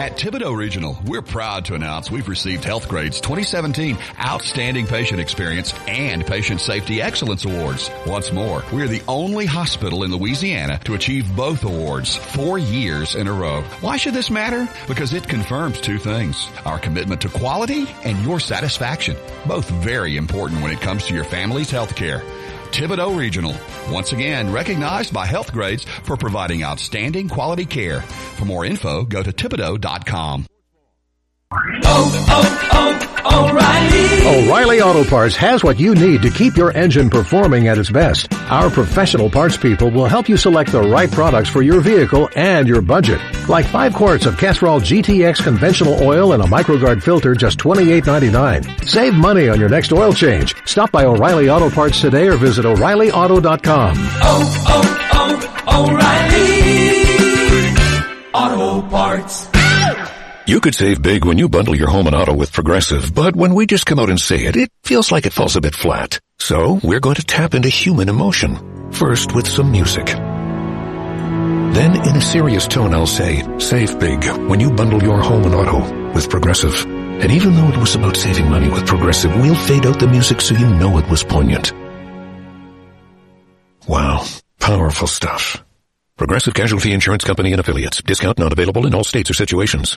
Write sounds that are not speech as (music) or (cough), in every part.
At Thibodaux Regional, we're proud to announce we've received Health Grades 2017 Outstanding Patient Experience and Patient Safety Excellence Awards. Once more, we're the only hospital in Louisiana to achieve both awards four years in a row. Why should this matter? Because it confirms two things. Our commitment to quality and your satisfaction. Both very important when it comes to your family's health care. Thibodaux Regional, once again recognized by Health Grades for providing outstanding quality care. For more info, go to Thibodaux.com. Oh, oh, oh, O'Reilly! O'Reilly Auto Parts has what you need to keep your engine performing at its best. Our professional parts people will help you select the right products for your vehicle and your budget. Like 5 quarts of Castrol GTX conventional oil and a MicroGard filter just $28.99. Save money on your next oil change. Stop by O'Reilly Auto Parts today or visit O'ReillyAuto.com. Oh, oh, oh, O'Reilly! Auto Parts. You could save big when you bundle your home and auto with Progressive, but when we just come out and say it, it feels like it falls a bit flat. So we're going to tap into human emotion. First with some music. Then in a serious tone I'll say, save big when you bundle your home and auto with Progressive. And even though it was about saving money with Progressive, we'll fade out the music so you know it was poignant. Wow. Powerful stuff. Progressive Casualty Insurance Company and Affiliates. Discount not available in all states or situations.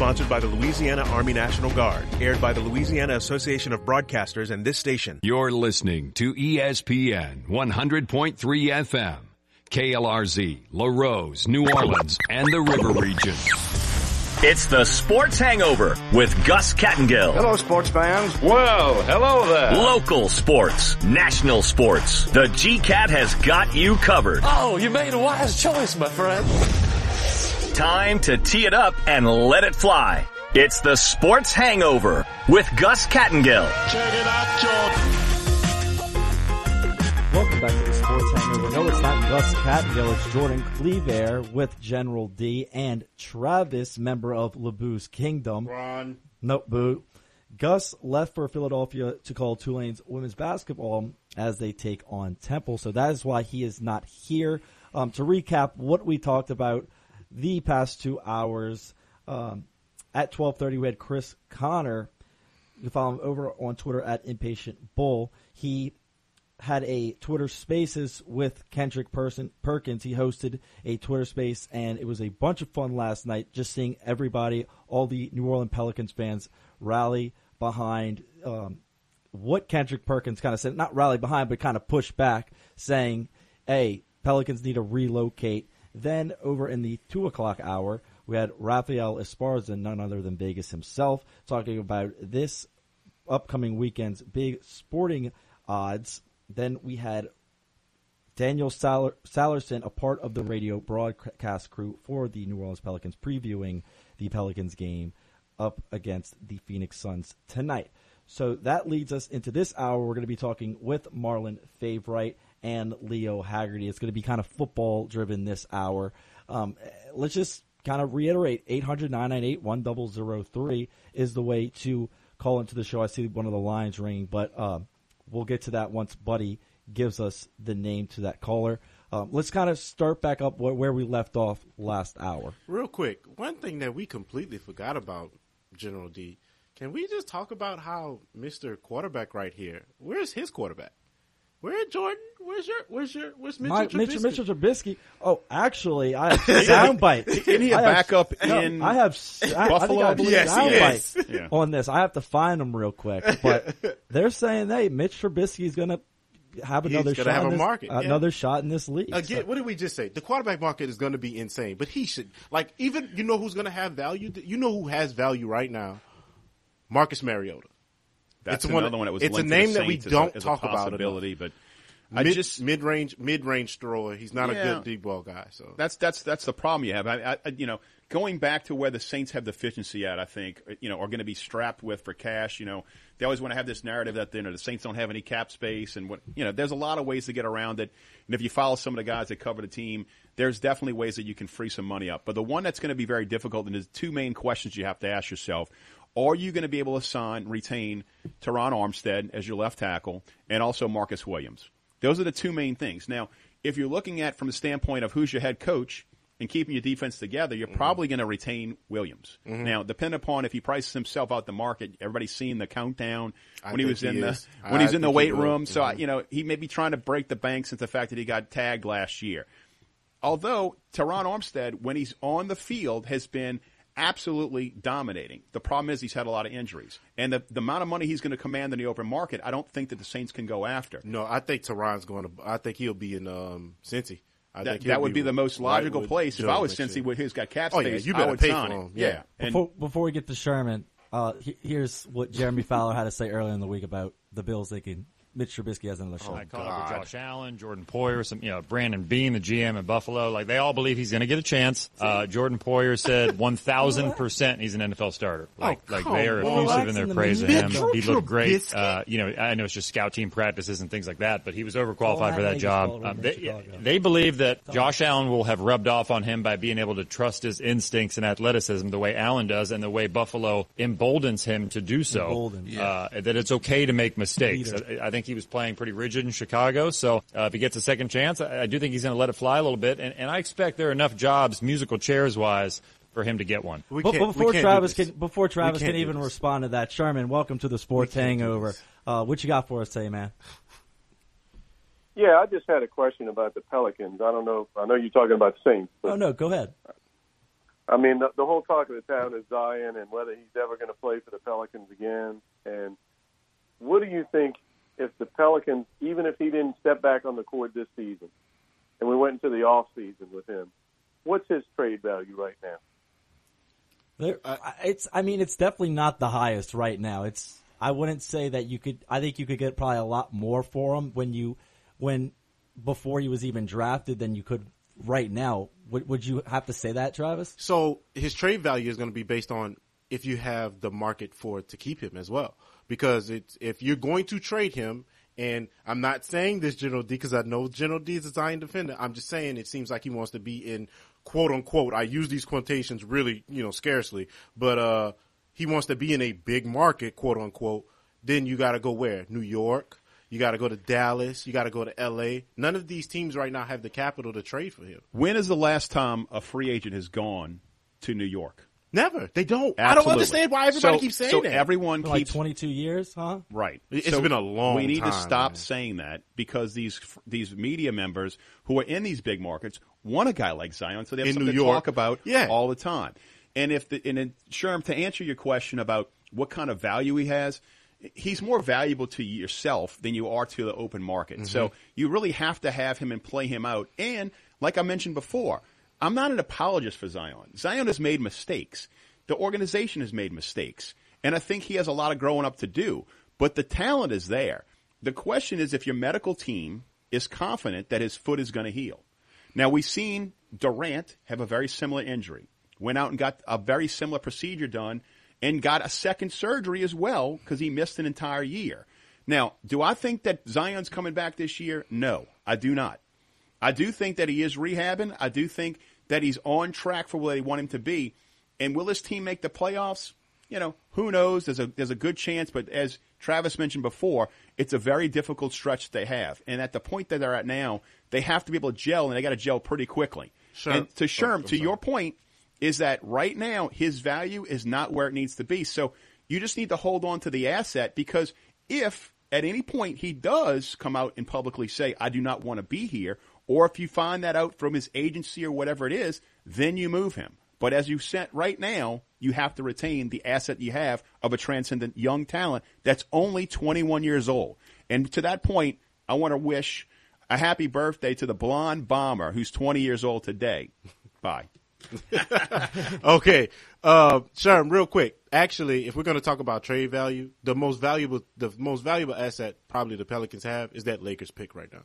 Sponsored by the Louisiana Army National Guard. Aired by the Louisiana Association of Broadcasters and this station. You're listening to ESPN 100.3 FM, KLRZ, Larose, New Orleans, and the River Region. It's the Sports Hangover with Gus Kattengell. Hello, sports fans. Well, hello there. Local sports, national sports. The GCAT has got you covered. Oh, you made a wise choice, my friend. Time to tee it up and let it fly. It's the Sports Hangover with Gus Kattengell. Check it out, Jordan. Welcome back to the Sports Hangover. No, it's not Gus Catgill. It's Jordan Cleaver with General D and Travis, member of LeBoo's Kingdom. Ron. Nope, boo. Gus left for Philadelphia to call Tulane's women's basketball as they take on Temple. So that is why he is not here. Um, to recap what we talked about the past two hours, um, at 1230 we had Chris Connor. You can follow him over on Twitter at Impatient Bull. He had a Twitter Spaces with Kendrick Person Perkins. He hosted a Twitter Space, and it was a bunch of fun last night. Just seeing everybody, all the New Orleans Pelicans fans, rally behind um, what Kendrick Perkins kind of said. Not rally behind, but kind of push back, saying, "Hey, Pelicans need to relocate." Then over in the two o'clock hour, we had Rafael Esparza, none other than Vegas himself, talking about this upcoming weekend's big sporting odds. Then we had Daniel Saler- Salerson, a part of the radio broadcast crew for the New Orleans Pelicans, previewing the Pelicans game up against the Phoenix Suns tonight. So that leads us into this hour. We're going to be talking with Marlon Favorite and Leo Haggerty. It's going to be kind of football driven this hour. Um, let's just kind of reiterate 800 998 1003 is the way to call into the show. I see one of the lines ringing, but uh, we'll get to that once Buddy gives us the name to that caller. Um, let's kind of start back up where, where we left off last hour. Real quick, one thing that we completely forgot about, General D. Can we just talk about how Mr. Quarterback right here? Where's his quarterback? Where Jordan? Where's your? Where's your? Where's Mitchell My, Trubisky? Mitchell, Mitchell Trubisky. Oh, actually, I have soundbite. (laughs) Isn't he a I have- backup no, in I have. I, I think Buffalo? I believe Yes, he soundbite is. (laughs) Yeah. on this. I have to find them real quick, but (laughs) they're saying, "Hey, Mitch Trubisky is going to have another gonna shot. have in a this, market, yeah. Another shot in this league." Again, what did we just say? The quarterback market is going to be insane, but he should like even you know who's going to have value. You know who has value right now? Marcus Mariota. That's It's another one- one that was it's a linked to the name that we Saints as a- don't as talk about possibility, but I mid, just mid range mid range thrower. He's not a good deep ball guy. So That's that's that's the problem you have. I, I, you know, going back to where the Saints have deficiency at, I think you know are going to be strapped with for cash. You know, they always want to have this narrative that you know the Saints don't have any cap space, and what you know. There's a lot of ways to get around it, and if you follow some of the guys that cover the team, there's definitely ways that you can free some money up. But the one that's going to be very difficult, and there's two main questions you have to ask yourself: Are you going to be able to sign, retain Terron Armstead as your left tackle, and also Marcus Williams? Those are the two main things. Now, if you're looking at from the standpoint of who's your head coach and keeping your defense together, you're probably going to retain Williams. Mhm. Now, depending upon if he prices himself out the market, everybody's seen the countdown when he was he in the is. when I he's in the weight room. So Mhm. you know he may be trying to break the bank since the fact that he got tagged last year. Although Terron Armstead, when he's on the field, has been absolutely dominating. The problem is he's had a lot of injuries, and the, the amount of money he's going to command in the open market, I don't think that the Saints can go after. No, I think Terron's going to. I think he'll be in um, Cincy. I That, think that would be the most logical with place. If I was next Cincy, with who's got cap Oh, space, yeah, you I better would pay sign for it. him. Yeah, Yeah. and Before, before we get to Sherman, uh, he- here's what Jeremy (laughs) Fowler had to say earlier in the week about the Bills thinking Mitch Trubisky has another shot. I call it for Josh Allen, Jordan Poyer, some you know Brandon Beane, the GM in Buffalo. Like they all believe he's going to get a chance. Uh, Jordan Poyer said (laughs) one thousand percent he's an NFL starter. Like Oh, like they are on. effusive in their praise of him. Mitch He looked great. Uh, you know I know it's just scout team practices and things like that, but he was overqualified Oh, for that job. Um, they, they believe that Josh Allen will have rubbed off on him by being able to trust his instincts and athleticism the way Allen does, and the way Buffalo emboldens him to do so. Emboldened. Uh, that it's okay to make mistakes. I, I think he was playing pretty rigid in Chicago. So uh, if he gets a second chance, I, I do think he's going to let it fly a little bit. And, and I expect there are enough jobs, musical chairs wise, for him to get one. Be- before Travis can before Travis can even respond to that, Sherman, welcome to the Sports Hangover. Uh, what you got for us today, man? Yeah, I just had a question about the Pelicans. I don't know. I know you're talking about Saints, but Oh no, go ahead. I mean the, the whole talk of the town is Zion and whether he's ever going to play for the Pelicans again. And what do you think if the Pelicans, even if he didn't step back on the court this season, and we went into the off season with him, what's his trade value right now? There, I- it's. I mean, it's definitely not the highest right now. It's. I wouldn't say that you could. I think you could get probably a lot more for him when you, when before he was even drafted than you could right now. Would, would you have to say that, Travis? So his trade value is going to be based on if you have the market for to keep him as well. Because it's if you're going to trade him, and I'm not saying this General D because I know General D is a Zion defender. I'm just saying it seems like he wants to be in quote unquote. I use these quotations really, you know, scarcely, but uh, he wants to be in a big market, quote unquote. Then you got to go where? New York. You got to go to Dallas. You got to go to L.A. None of these teams right now have the capital to trade for him. When is the last time a free agent has gone to New York? Never. They don't. I don't understand why everybody So- keeps saying so that. everyone like keeps 22 years, huh? Right. It's been a long We need to stop man. saying that because these these media members who are in these big markets want a guy like Zion, so they have In something New to talk about Yeah. all the time. And if the and then, Sherm, to answer your question about what kind of value he has, he's more valuable to yourself than you are to the open market. Mm-hmm. So you really have to have him and play him out. And like I mentioned before, I'm not an apologist for Zion. Zion has made mistakes. The organization has made mistakes. And I think he has a lot of growing up to do. But the talent is there. The question is if your medical team is confident that his foot is going to heal. Now we've seen Durant have a very similar injury. Went out and got a very similar procedure done and got a second surgery as well because he missed an entire year. Now, do I think that Zion's coming back this year? No, I do not. I do think that he is rehabbing. I do think that he's on track for where they want him to be. And will this team make the playoffs? You know, who knows? There's a there's a good chance, but as Travis mentioned before, it's a very difficult stretch they have. And at the point that they're at now, they have to be able to gel, and they got to gel pretty quickly. Sure. And to oh, Sherm, I'm to your point, is that right now his value is not where it needs to be. So you just need to hold on to the asset because if at any point he does come out and publicly say, I do not want to be here, or if you find that out from his agency or whatever it is, then you move him. But as you said right now, you have to retain the asset you have of a transcendent young talent that's only 21 years old. And to that point, I want to wish a happy birthday to the blonde bomber who's 20 years old today. Bye. (laughs) okay, uh, Sherm, real quick. Actually, if we're going to talk about trade value, the most valuable, the most valuable asset probably the Pelicans have is that Lakers pick right now.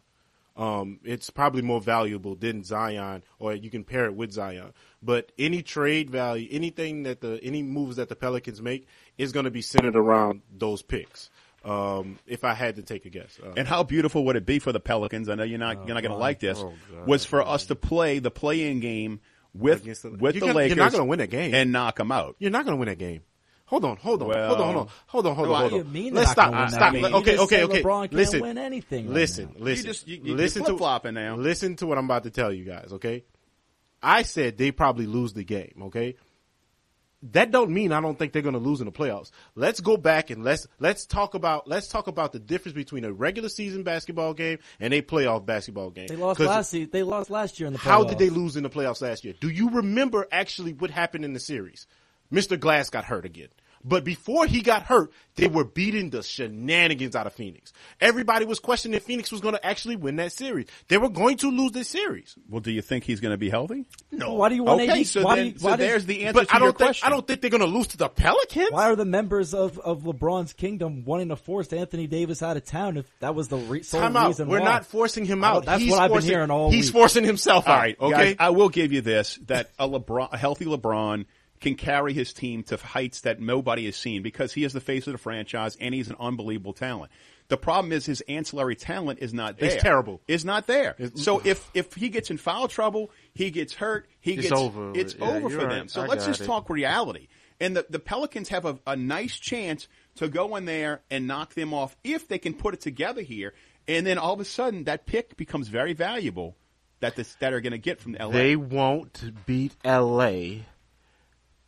Um, it's probably more valuable than Zion, or you can pair it with Zion. But any trade value, anything that the any moves that the Pelicans make is going to be centered around those picks. Um, if I had to take a guess, uh, And how beautiful would it be for the Pelicans? I know you're not you're not going to like this. Oh, God. was for us to play the play-in game with the- with You're the gonna- Lakers. you're not gonna win a game. and knock them out. you're not going to win a game. Hold on, hold on, Well- hold on, hold on, hold on, hold on, hold on. mean Let's stop. gonna win that stop. You Okay, okay, okay. LeBron listen, win anything right listen, now. listen. You just- you- you- listen you're to flip-flopping now. Listen to what I'm about to tell you guys. Okay, I said they probably lose the game. Okay, that don't mean I don't think they're going to lose in the playoffs. Let's go back and let's let's talk about let's talk about the difference between a regular season basketball game and a playoff basketball game. They lost last season. They lost last year in the playoffs. How did they lose in the playoffs last year? Do you remember actually what happened in the series? Mr. Glass got hurt again. But before he got hurt, they were beating the shenanigans out of Phoenix. Everybody was questioning if Phoenix was going to actually win that series. They were going to lose this series. Well, do you think he's going to be healthy? No. Why do you want Okay, AD? so why then- do you, so does- there's the answer But to I your don't think question. I don't think they're going to lose to the Pelicans. Why are the members of, of LeBron's kingdom wanting to force Anthony Davis out of town if that was the re- sole Time out. reason We're why? not forcing him out. That's He's what I've been forcing- hearing all He's week. forcing himself All out. right, okay. guys, I will give you this: that a LeBron, a healthy LeBron, can carry his team to heights that nobody has seen because he is the face of the franchise and he's an unbelievable talent. The problem is his ancillary talent is not there. It's terrible. Is not there. so if if he gets in foul trouble, he gets hurt. He It's gets over. It's Yeah, over for right. them. So I let's just it. talk reality. And the the Pelicans have a, a nice chance to go in there and knock them off if they can put it together here. And then all of a sudden, that pick becomes very valuable. That this, that are going to get from LA. They won't beat LA.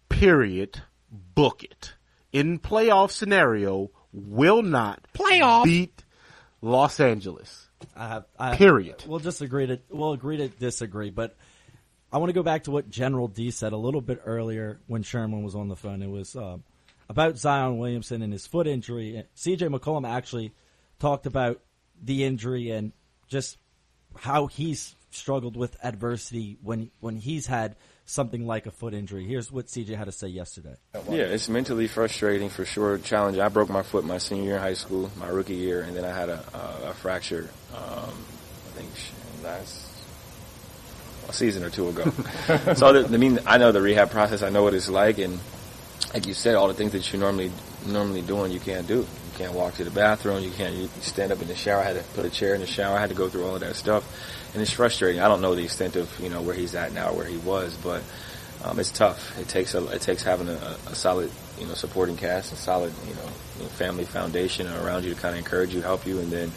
Period. Book it. In playoff scenario, will not Playoff. beat Los Angeles. I have, I, Period. We'll just agree to we'll agree to disagree, but I want to go back to what General D said a little bit earlier when Sherman was on the phone. It was um, about Zion Williamson and his foot injury. C.J. McCollum actually talked about the injury and just how he's struggled with adversity when when he's had something like a foot injury. Here's what CJ had to say yesterday. Yeah, it's mentally frustrating for sure. Challenging. I broke my foot my senior year in high school, my rookie year, and then I had a, a, a fracture. Um, I think last a season or two ago. (laughs) so the, I mean, I know the rehab process. I know what it's like, and like you said, all the things that you normally normally doing, you can't do. You can't walk to the bathroom. You can't you stand up in the shower. I had to put a chair in the shower. I had to go through all of that stuff, and it's frustrating. I don't know the extent of you know where he's at now, or where he was, but um, it's tough. It takes a, it takes having a, a solid you know supporting cast, a solid you know, family foundation around you to kind of encourage you, help you, and then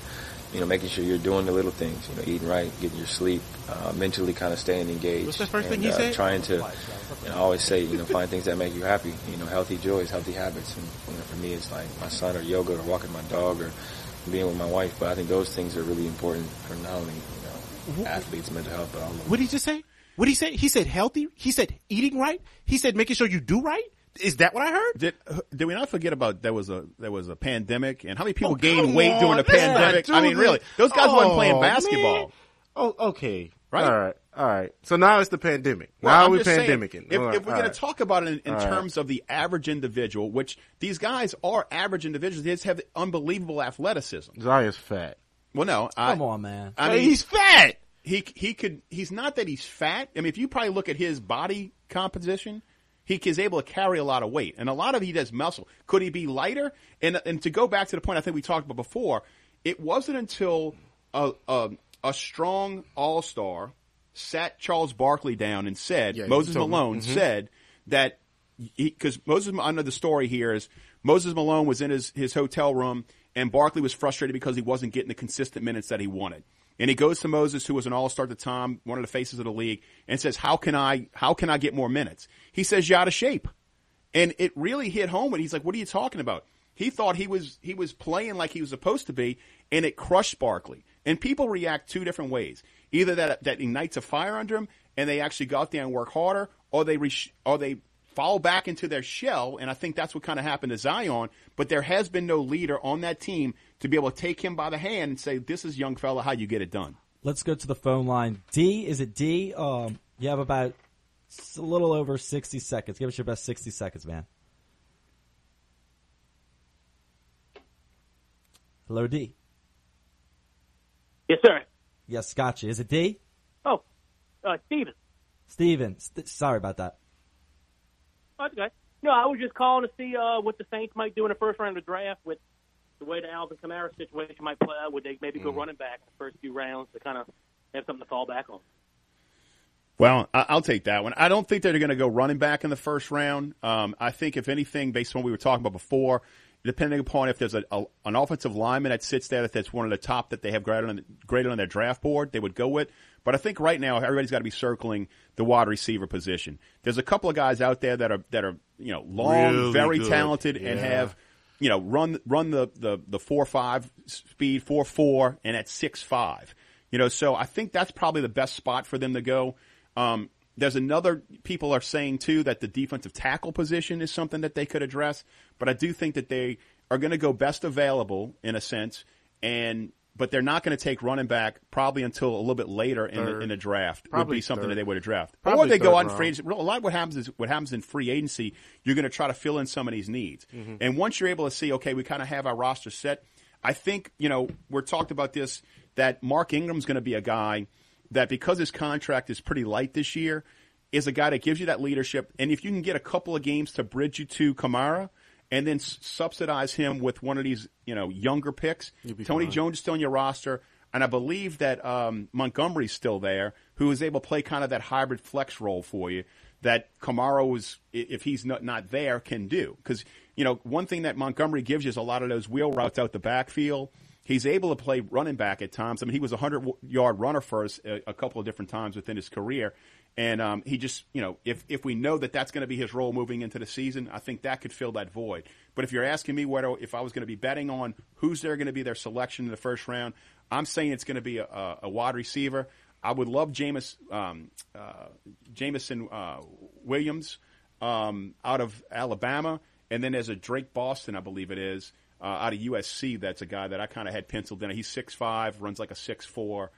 you know making sure you're doing the little things. You know, eating right, getting your sleep, uh, mentally kind of staying engaged. What's the first thing and, he uh, said? Trying to. You know, I always say, you know, find things that make you happy. You know, healthy joys, healthy habits. And you know, for me, it's like my son or yoga or walking my dog or being with my wife. But I think those things are really important for not only you know athletes' mental health, but all of What did he just say? What did he say? He said healthy. He said eating right. He said making sure you do right. Is that what I heard? Did did we not forget about there was a there was a pandemic and how many people Oh, gained come weight during the let's pandemic? I mean, really, those guys weren't playing Oh, basketball. man. Oh, okay. Right? All right. All right. So now it's the pandemic. Well, now I'm we're just saying, pandemicing. If, All right, if we're going right. to talk about it in, in All right. terms of the average individual, which these guys are average individuals, they just have unbelievable athleticism. Zion's fat. Well, no, I, Come on, man. I mean, he's fat. He he could. He's not that he's fat. I mean, if you probably look at his body composition, he is able to carry a lot of weight, and a lot of he does muscle. Could he be lighter? And and to go back to the point I think we talked about before, it wasn't until a a, a strong all star sat Charles Barkley down and said Yeah, Moses told me. Malone Mhm. said that because Moses, I know the story here is Moses Malone was in his, his hotel room and Barkley was frustrated because he wasn't getting the consistent minutes that he wanted. And he goes to Moses, who was an all-star at the time, one of the faces of the league, and says, "How can I? How can I get more minutes?" He says, "You're out of shape." And it really hit home when he's like, "What are you talking about?" He thought he was he was playing like he was supposed to be, and it crushed Barkley. And people react two different ways: either that that ignites a fire under them, and they actually go out there and work harder, or they re- or they fall back into their shell. And I think that's what kind of happened to Zion. But there has been no leader on that team to be able to take him by the hand and say, "This is young fella, how you get it done." Let's go to the phone line. D, is it D? Um, you have about a little over 60 seconds. Give us your best 60 seconds, man. Hello, D. Yes, sir. Yes, gotcha. Is it D? Oh, uh, Steven. Steven. St- sorry about that. That's okay. No, I was just calling to see uh, what the Saints might do in the first round of the draft with the way the Alvin Kamara situation might play out? Would they maybe Mm. go running back the first few rounds to kind of have something to fall back on? Well, I- I'll take that one. I don't think they're going to go running back in the first round. Um, I think, if anything, based on what we were talking about before, depending upon if there's a, a an offensive lineman that sits there that's one of the top that they have graded on, graded on their draft board, they would go with. But I think right now everybody's got to be circling the wide receiver position. There's a couple of guys out there that are that are you know long, Really very good. talented, and have you know run run the the the four five speed four four and at six five. You know, so I think that's probably the best spot for them to go. Um, there's another people are saying too that the defensive tackle position is something that they could address, but I do think that they are going to go best available in a sense, and but they're not going to take running back probably until a little bit later in the, in the draft. would Probably be something third. that they would draft, Probably or they go out in free agency. A lot of what happens is what happens in free agency. You're going to try to fill in some of these needs, Mhm. and once you're able to see, okay, we kind of have our roster set. I think you know we're talked about this that Mark Ingram's going to be a guy that because his contract is pretty light this year, is a guy that gives you that leadership. And if you can get a couple of games to bridge you to Kamara, and then s- subsidize him with one of these you know younger picks, Tony. Jones is still on your roster. And I believe that um, Montgomery's still there, who is able to play kind of that hybrid flex role for you that Kamara was, if he's not, not there, can do. Because, you know, one thing that Montgomery gives you is a lot of those wheel routes out the backfield. He's able to play running back at times. I mean, he was a 100 yard runner for us a, a couple of different times within his career. And um, he just, you know, if, if we know that that's going to be his role moving into the season, I think that could fill that void. But if you're asking me whether, if I was going to be betting on who's there going to be their selection in the first round, I'm saying it's going to be a, a, wide receiver. I would love Jameis, um, uh, Jameson uh, Williams um, out of Alabama, and then there's a Drake Boston, I believe it is, uh, out of USC. That's a guy that I kind of had penciled in. He's six five, runs like a six four.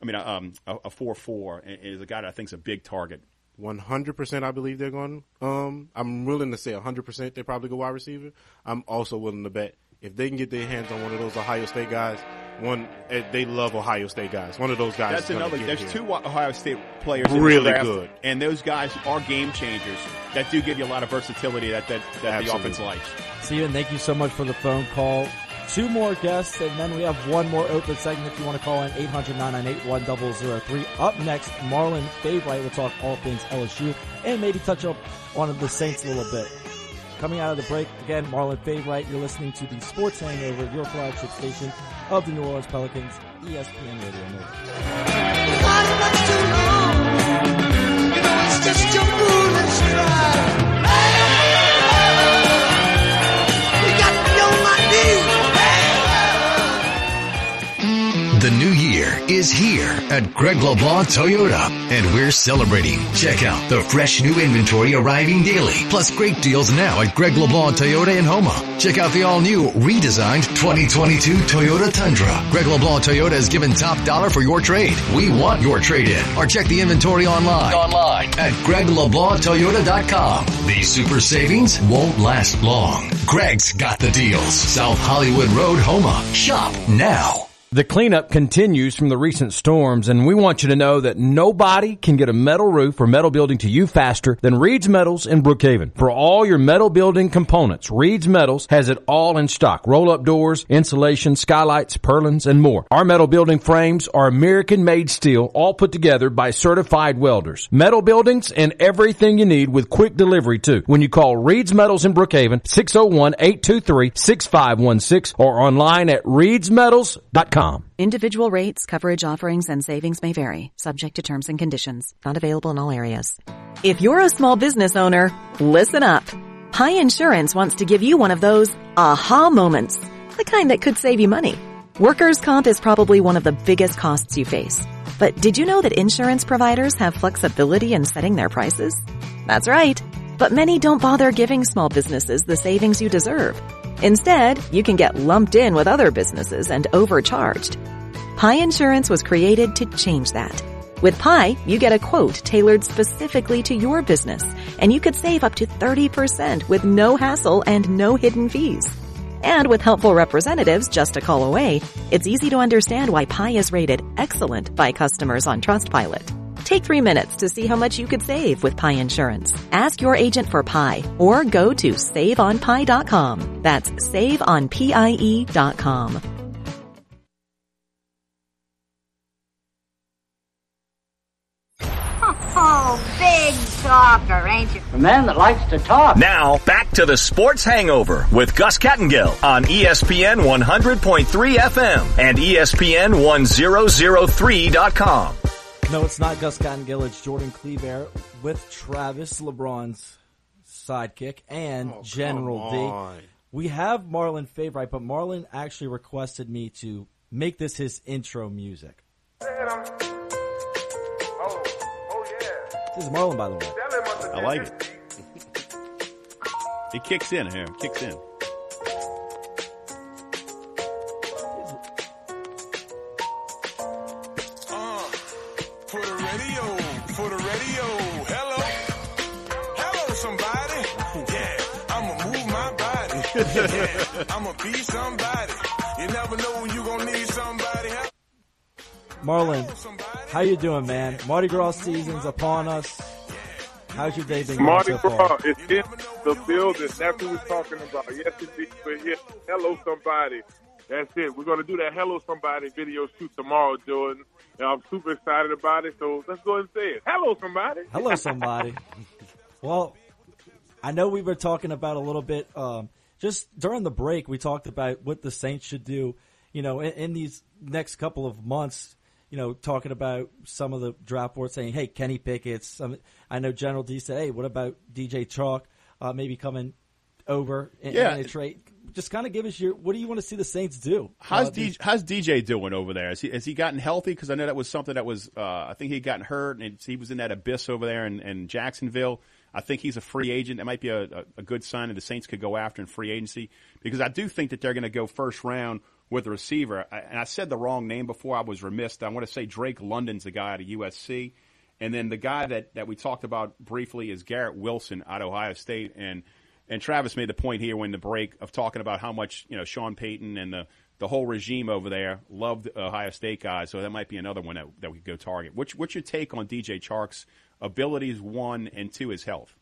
I mean, um, a, four four, and is a guy that I think is a big target. One hundred percent, I believe they're going. Um, I'm willing to say hundred percent they probably go wide receiver. I'm also willing to bet if they can get their hands on one of those Ohio State guys. One, eh, they love Ohio State guys. One of those guys. That's is another. get There's here. two Ohio State players in the Really draft, good. and those guys are game changers that do give you a lot of versatility that that, that the offense likes. Steven, thank you so much for the phone call. Two more guests, and then we have one more open segment if you want to call in 800-998-1003. Up next, Marlon Favorite will talk all things LSU and maybe touch up on the Saints a little bit. Coming out of the break, again, Marlon Favorite, you're listening to the Sports Hangover, your flagship station of the New Orleans Pelicans, ESPN Radio. The new year is here at Greg LeBlanc Toyota, and we're celebrating. Check out the fresh new inventory arriving daily, plus great deals now at Greg LeBlanc Toyota in Houma. Check out the all-new, redesigned 2022 Toyota Tundra. Greg LeBlanc Toyota has given top dollar for your trade. We want your trade-in, or check the inventory online. Online at GregLeBlancToyota.com. These super savings won't last long. Greg's got the deals. South Hollywood Road, Houma. Shop now. The cleanup continues from the recent storms, and we want you to know that nobody can get a metal roof or metal building to you faster than Reed's Metals in Brookhaven. For all your metal building components, Reed's Metals has it all in stock. Roll-up doors, insulation, skylights, purlins, and more. Our metal building frames are American-made steel, all put together by certified welders. Metal buildings and everything you need with quick delivery too. When you call Reed's Metals in Brookhaven, 601-823-6516 or online at reedsmetals.com. Individual rates, coverage offerings, and savings may vary, subject to terms and conditions. Not available in all areas. If you're a small business owner, listen up. Pie Insurance wants to give you one of those aha moments, the kind that could save you money. Workers' comp is probably one of the biggest costs you face. But did you know that insurance providers have flexibility in setting their prices? That's right. But many don't bother giving small businesses the savings you deserve. Instead, you can get lumped in with other businesses and overcharged. Pie Insurance was created to change that. With Pie, you get a quote tailored specifically to your business, and you could save up to 30% with no hassle and no hidden fees. And with helpful representatives just a call away, it's easy to understand why Pie is rated excellent by customers on Trustpilot. Take three minutes to see how much you could save with Pie Insurance. Ask your agent for Pie or go to saveonpie.com. That's saveonpie.com. (laughs) Oh, big talker, ain't you? A man that likes to talk. Now, back to the Sports Hangover with Gus Kattengell on ESPN 100.3 FM and ESPN 1003.com. No, it's not Gus Cottongill. It's Jordan Cleaver with Travis LeBron's sidekick and Oh, General D. on. We have Marlon Favorite, but Marlon actually requested me to make this his intro music. This is Marlon, by the way. I like it. (laughs) It kicks in here. It kicks in. Radio, for the radio. Hello, hello, somebody. Yeah, I'ma move my body. Yeah, I'ma be somebody. You never know when you gonna need somebody. Help. Marlon, how you doing, man? Mardi Gras season's upon us. How's your day been going Mardi so far? Gras is in the building. That's what we're talking about. Yes, indeed. We're here. Hello, somebody. That's it. We're going to do that Hello Somebody video shoot tomorrow, Jordan. And I'm super excited about it. So let's go ahead and say it. Hello, somebody. Hello, somebody. (laughs) well, I know we were talking about a little bit. Um, just during the break, we talked about what the Saints should do. You know, in, in these next couple of months. You know, talking about some of the draft boards saying, "Hey, Kenny Pickett." Some, I know General D said, "Hey, what about DJ Chark? Uh, maybe coming over in, Yeah. in a trade." Just kind of give us your. What do you want to see the Saints do? How's, Uh, D, how's DJ doing over there? Has he, has he gotten healthy? Because I know that was something that was, uh, I think he had gotten hurt and he was in that abyss over there in, in Jacksonville. I think he's a free agent. That might be a, a, a good sign that the Saints could go after in free agency because I do think that they're going to go first round with a receiver. I, and I said the wrong name before. I was remiss. I want to say Drake London's the guy out of USC. And then the guy that, that we talked about briefly is Garrett Wilson out of Ohio State. And and Travis made the point here when the break of talking about how much you know Sean Payton and the the whole regime over there loved Ohio State guys. So that might be another one that, that we could go target. What's, what's your take on DJ Chark's abilities? One and two, his health.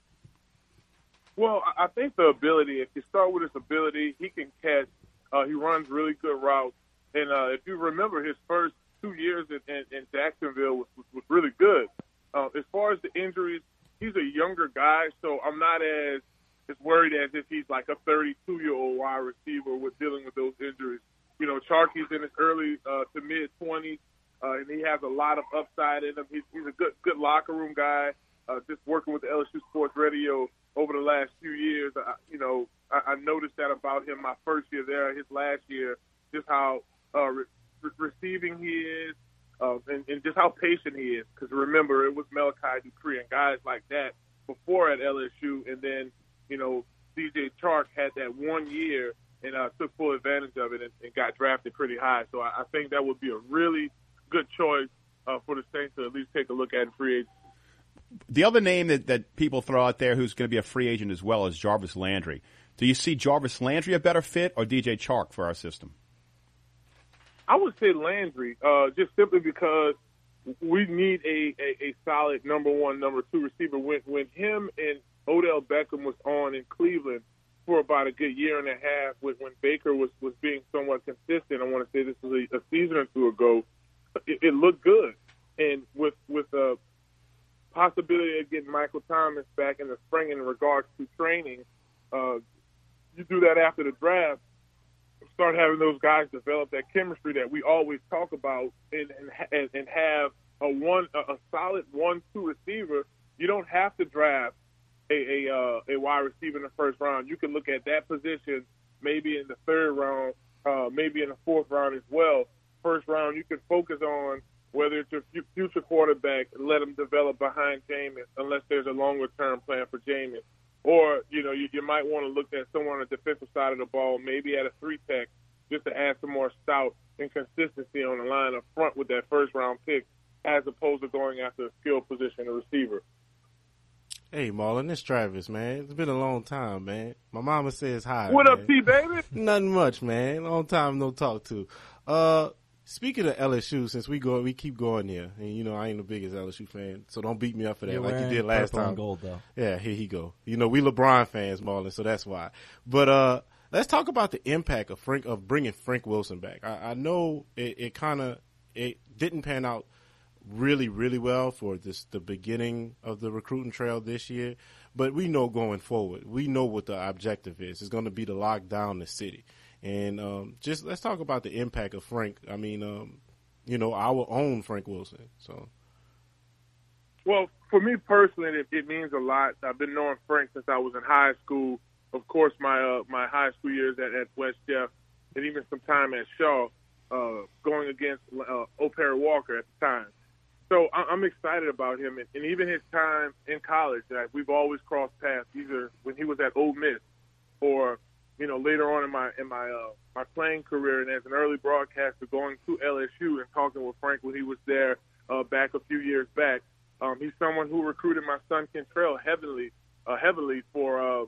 Well, I think the ability, if you start with his ability, he can catch. Uh, he runs really good routes. And uh, if you remember, his first two years in, in, in Jacksonville was, was, was really good. Uh, as far as the injuries, he's a younger guy, so I'm not as as worried as if he's like a 32 year old wide receiver with dealing with those injuries. You know, Charkey's in his early uh, to mid 20s, uh, and he has a lot of upside in him. He's, he's a good good locker room guy. Uh, just working with the LSU Sports Radio over the last few years, I, you know, I, I noticed that about him my first year there, his last year, just how uh, re- receiving he is, uh, and, and just how patient he is. Because remember, it was Malachi Dupre and guys like that before at LSU, and then you know DJ Chark had that one year and uh, took full advantage of it and, and got drafted pretty high. So I, I think that would be a really good choice uh, for the Saints to at least take a look at in free agency. The other name that, that people throw out there who's going to be a free agent as well is Jarvis Landry. Do you see Jarvis Landry a better fit or DJ Chark for our system? I would say Landry, uh, just simply because we need a, a, a solid number one, number two receiver. When when him and Odell Beckham was on in Cleveland for about a good year and a half, when, when Baker was, was being somewhat consistent, I want to say this was a, a season or two ago, it, it looked good. And with with a possibility of getting Michael Thomas back in the spring in regards to training, uh, you do that after the draft start having those guys develop that chemistry that we always talk about and and, and, and have a one a, a solid one two receiver. You don't have to draft a a, uh, a wide receiver in the first round. You can look at that position maybe in the third round, uh, maybe in the fourth round as well. First round, you can focus on whether it's your future quarterback and let him develop behind Jameis, unless there's a longer term plan for Jameis. Or, you know, you, you might want to look at someone on the defensive side of the ball, maybe at a three tech, just to add some more stout and consistency on the line up front with that first round pick, as opposed to going after a skill position, a receiver. Hey, Marlon, it's Travis, man. It's been a long time, man. My mama says hi. What man. up, T baby? (laughs) Nothing much, man. Long time no talk to. Uh, Speaking of LSU, since we go, we keep going there, and you know I ain't the biggest LSU fan, so don't beat me up for that You're like you did last time. and gold, though. Yeah, here he go. You know we LeBron fans, Marlon, so that's why. But uh, let's talk about the impact of Frank of bringing Frank Wilson back. I, I know it, it kind of it didn't pan out really, really well for this the beginning of the recruiting trail this year. But we know going forward, we know what the objective is. It's going to be to lock down the city. And um, just let's talk about the impact of Frank. I mean, um, you know, our own Frank Wilson. So Well, for me personally, it, it means a lot. I've been knowing Frank since I was in high school. Of course, my uh, my high school years at, at West Jeff, and even some time at Shaw, uh, going against uh, O. Perry Walker at the time. So I'm excited about him, and, even his time in college. We've always crossed paths, either when he was at Ole Miss, or you know later on in my in my uh, my playing career, and as an early broadcaster going to LSU and talking with Frank when he was there uh, back a few years back. Um, he's someone who recruited my son Kentrell heavily, uh, heavily for uh,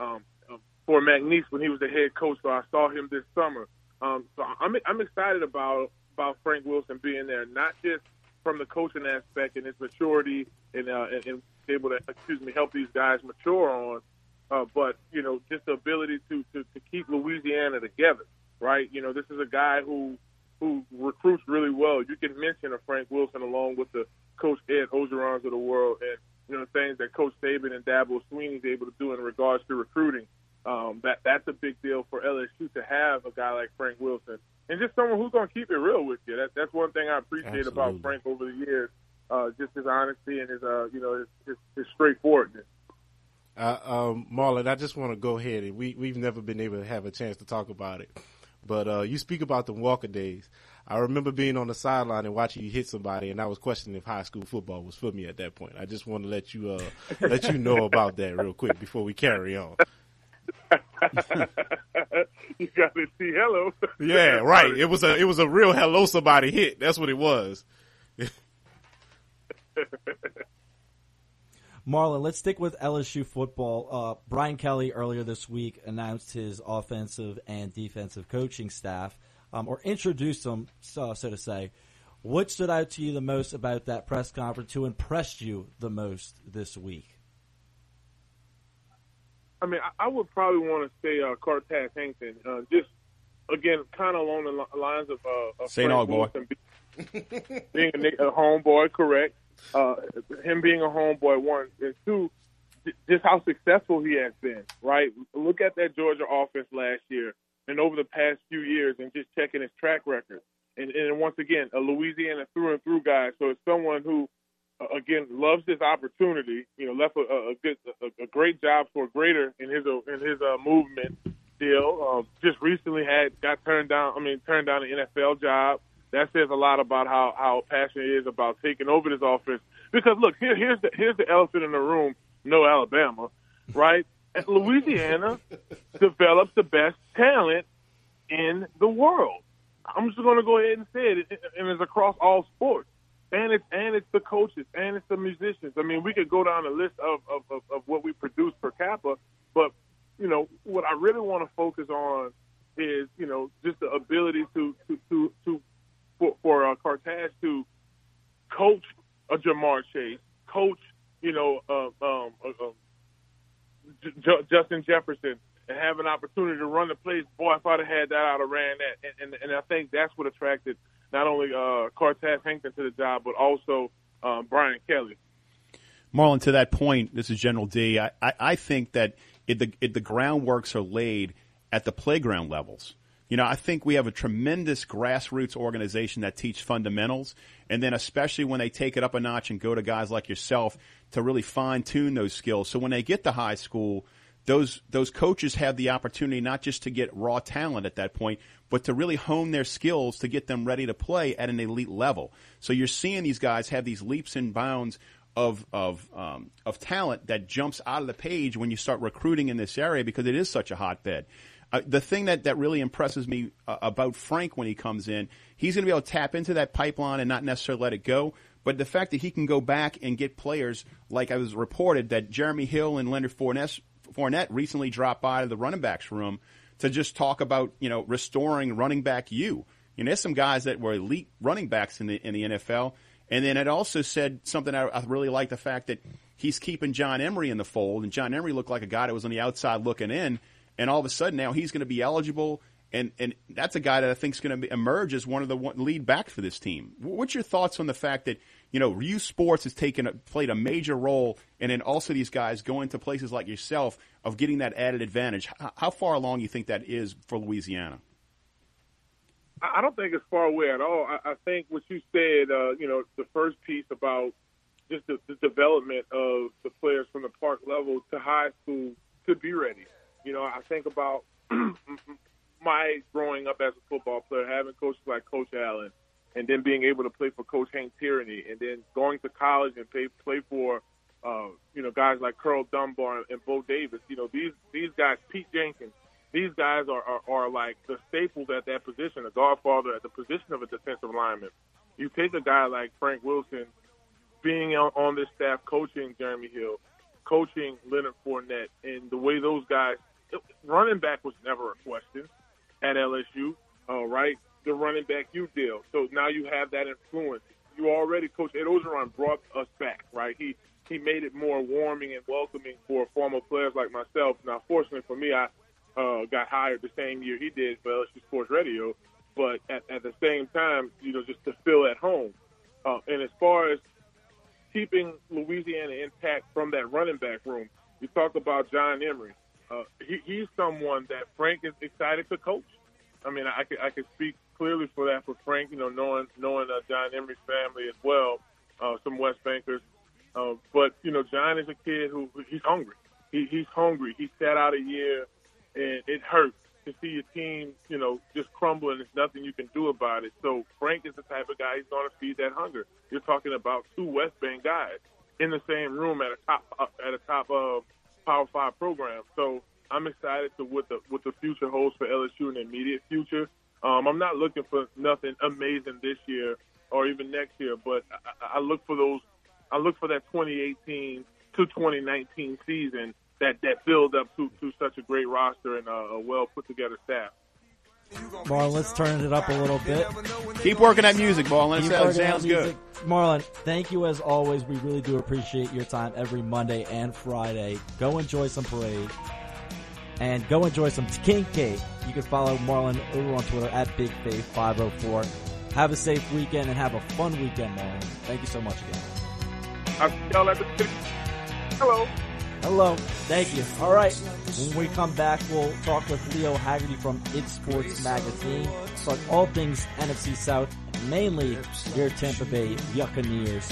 um, um, for McNeese when he was the head coach. So I saw him this summer. Um, so I'm I'm excited about about Frank Wilson being there, not just from the coaching aspect and his maturity and uh, and, and able to excuse me help these guys mature on, uh, but you know just the ability to, to to keep Louisiana together. Right, you know this is a guy who who recruits really well. You can mention a Frank Wilson along with the Coach Ed Orgerons of the world, and you know things that Coach Saban and Dabo Swinney's able to do in regards to recruiting. Um, that that's a big deal for LSU to have a guy like Frank Wilson, and just someone who's going to keep it real with you. That, that's one thing I appreciate about Frank over the years, uh, just his honesty and his uh, you know his, his, his straightforwardness. Uh, um, Marlon, I just want to go ahead and we we've never been able to have a chance to talk about it, but uh, you speak about the Walker days. I remember being on the sideline and watching you hit somebody, and I was questioning if high school football was for me at that point. I just want to let you uh, let you know about that real quick before we carry on. (laughs) you got to see hello. Yeah, (laughs) right. It was a it was a real hello somebody hit. That's what it was. (laughs) Marlon, let's stick with LSU football. Uh, Brian Kelly earlier this week announced his offensive and defensive coaching staff, um, or introduced them, so, so to say. What stood out to you the most about that press conference? Who impressed you the most this week? I mean, I, I would probably want to say uh, Cortez Hankton. Uh, just again, kind of along the li- lines of, uh, of Say Frank no, boy. Wilson be- being a, a homeboy, correct? Uh, him being a homeboy, one and two, just how successful he has been. Right? Look at that Georgia offense last year, and over the past few years, and just checking his track record. And, and once again, a Louisiana through and through guy. So it's someone who again loves this opportunity. You know, left a, a good, a, a great job for Greater in his in his uh, movement deal. Uh, just recently had got turned down. I mean, turned down an NFL job. That says a lot about how how passionate he is about taking over this offense. Because look, here here's the here's the elephant in the room. No Alabama, right? And Louisiana (laughs) develops the best talent in the world. I'm just going to go ahead and say it, and it's across all sports and it's and it's the coaches and it's the musicians. I mean, we could go down a list of of, of, of what we produce per capita, but you know what I really want to focus on is you know just the ability to to to, to for, for uh, Cortez to coach a Ja'Marr Chase, coach you know uh, um, uh, um, J- J- Justin Jefferson. And have an opportunity to run the plays. Boy, if I'd have had that, I'd have ran that. And, and, and I think that's what attracted not only uh, Cortez Hankton to the job, but also um, Brian Kelly. Marlon, to that point, this is General D. I, I, I think that the, it, the groundworks are laid at the playground levels. You know, I think we have a tremendous grassroots organization that teach fundamentals, and then especially when they take it up a notch and go to guys like yourself to really fine tune those skills. So when they get to high school, those those coaches have the opportunity not just to get raw talent at that point, but to really hone their skills to get them ready to play at an elite level. So you're seeing these guys have these leaps and bounds of of um, of talent that jumps out of the page when you start recruiting in this area because it is such a hotbed. Uh, the thing that, that really impresses me uh, about Frank when he comes in, he's going to be able to tap into that pipeline and not necessarily let it go. But the fact that he can go back and get players, like I was reported, that Jeremy Hill and Leonard Fournette, Fournette recently dropped by the running backs room to just talk about, you know, restoring running back you. You know, there's some guys that were elite running backs in the in the NFL. And then it also said something I, I really like the fact that he's keeping John Emery in the fold, and John Emery looked like a guy that was on the outside looking in, and all of a sudden now he's going to be eligible, and and that's a guy that I think is going to emerge as one of the lead backs for this team. What's your thoughts on the fact that you know Ryu Sports has taken a, played a major role, and then also these guys going to places like yourself of getting that added advantage? How, far along you think that is for Louisiana? I don't think it's far away at all. I, I think what you said, uh, you know, the first piece about just the, the development of the players from the park level to high school to be ready. You know, I think about (clears throat) my growing up as a football player, having coaches like Coach Allen, and then being able to play for Coach Hank Tierney, and then going to college and play play for uh, you know guys like Karl Dunbar and Bo Davis. You know, these these guys, Pete Jenkins these guys are, are, are like the staples at that position, the godfather at the position of a defensive lineman. You take a guy like Frank Wilson, being on, on this staff, coaching Jeremy Hill, coaching Leonard Fournette, and the way those guys, running back was never a question at LSU, uh, right? The running back you deal. So now you have that influence. You already, Coach Ed Orgeron brought us back, right? He he made it more warming and welcoming for former players like myself. Now, fortunately for me, I uh, got hired the same year he did for LSU Sports Radio. But at, at the same time, you know, just to feel at home. Uh, and as far as keeping Louisiana intact from that running back room, you talk about John Emery. Uh, he, he's someone that Frank is excited to coach. I mean, I could I could speak clearly for that for Frank. You know, knowing knowing uh, John Emery's family as well, uh, some West Bankers. Uh, but you know, John is a kid who he's hungry. He, he's hungry. He sat out a year and it hurts to see your team, you know, just crumble and there's nothing you can do about it. So Frank is the type of guy he's going to feed that hunger. You're talking about two West Bank guys in the same room at a top uh, at a top uh, Power Five program. So I'm excited to what the what the future holds for LSU in the immediate future. Um, I'm not looking for nothing amazing this year or even next year, but I, I look for those. I look for that 2018 to 2019 season that that build up to, to such a great roster and a, a well put together staff. Marlon, let's turn it up a little bit. Keep working that music, Marlon. Keep That sounds good. Marlon, thank you as always. We really do appreciate your time every Monday and Friday. Go enjoy some parade and go enjoy some king cake. You can follow Marlon over on Twitter at BigFaith504. Have a safe weekend and have a fun weekend, Marlon. Thank you so much again. I'll see y'all Hello. Hello. Thank you. All right. When we come back, we'll talk with Leo Haggerty from It Sports Magazine. Talk all things NFC South, mainly your Tampa Bay Buccaneers.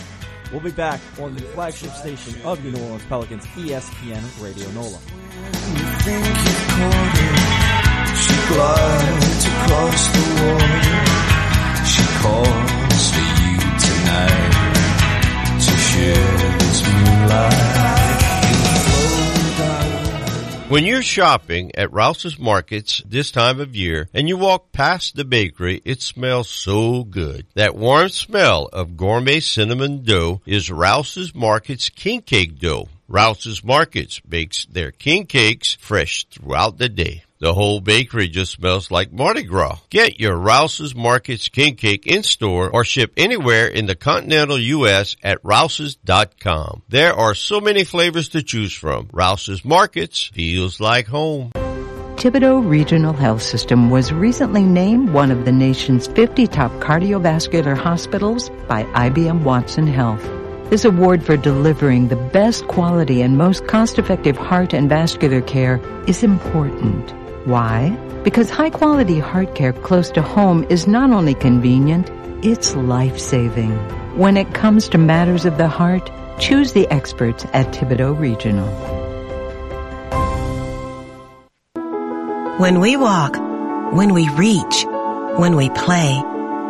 We'll be back on the flagship station of New Orleans Pelicans, ESPN Radio NOLA. She glides across the water. She calls for you tonight to share this moonlight. When you're shopping at Rouse's Markets this time of year and you walk past the bakery, it smells so good. That warm smell of gourmet cinnamon dough is Rouse's Markets king cake dough. Rouse's Markets bakes their king cakes fresh throughout the day. The whole bakery just smells like Mardi Gras. Get your Rouse's Markets King Cake in store or ship anywhere in the continental U.S. at rouses.com. There are so many flavors to choose from. Rouse's Markets feels like home. Thibodaux Regional Health System was recently named one of the nation's 50 top cardiovascular hospitals by IBM Watson Health. This award for delivering the best quality and most cost-effective heart and vascular care is important. Why? Because high-quality heart care close to home is not only convenient, it's life-saving. When it comes to matters of the heart, choose the experts at Thibodaux Regional. When we walk, when we reach, when we play,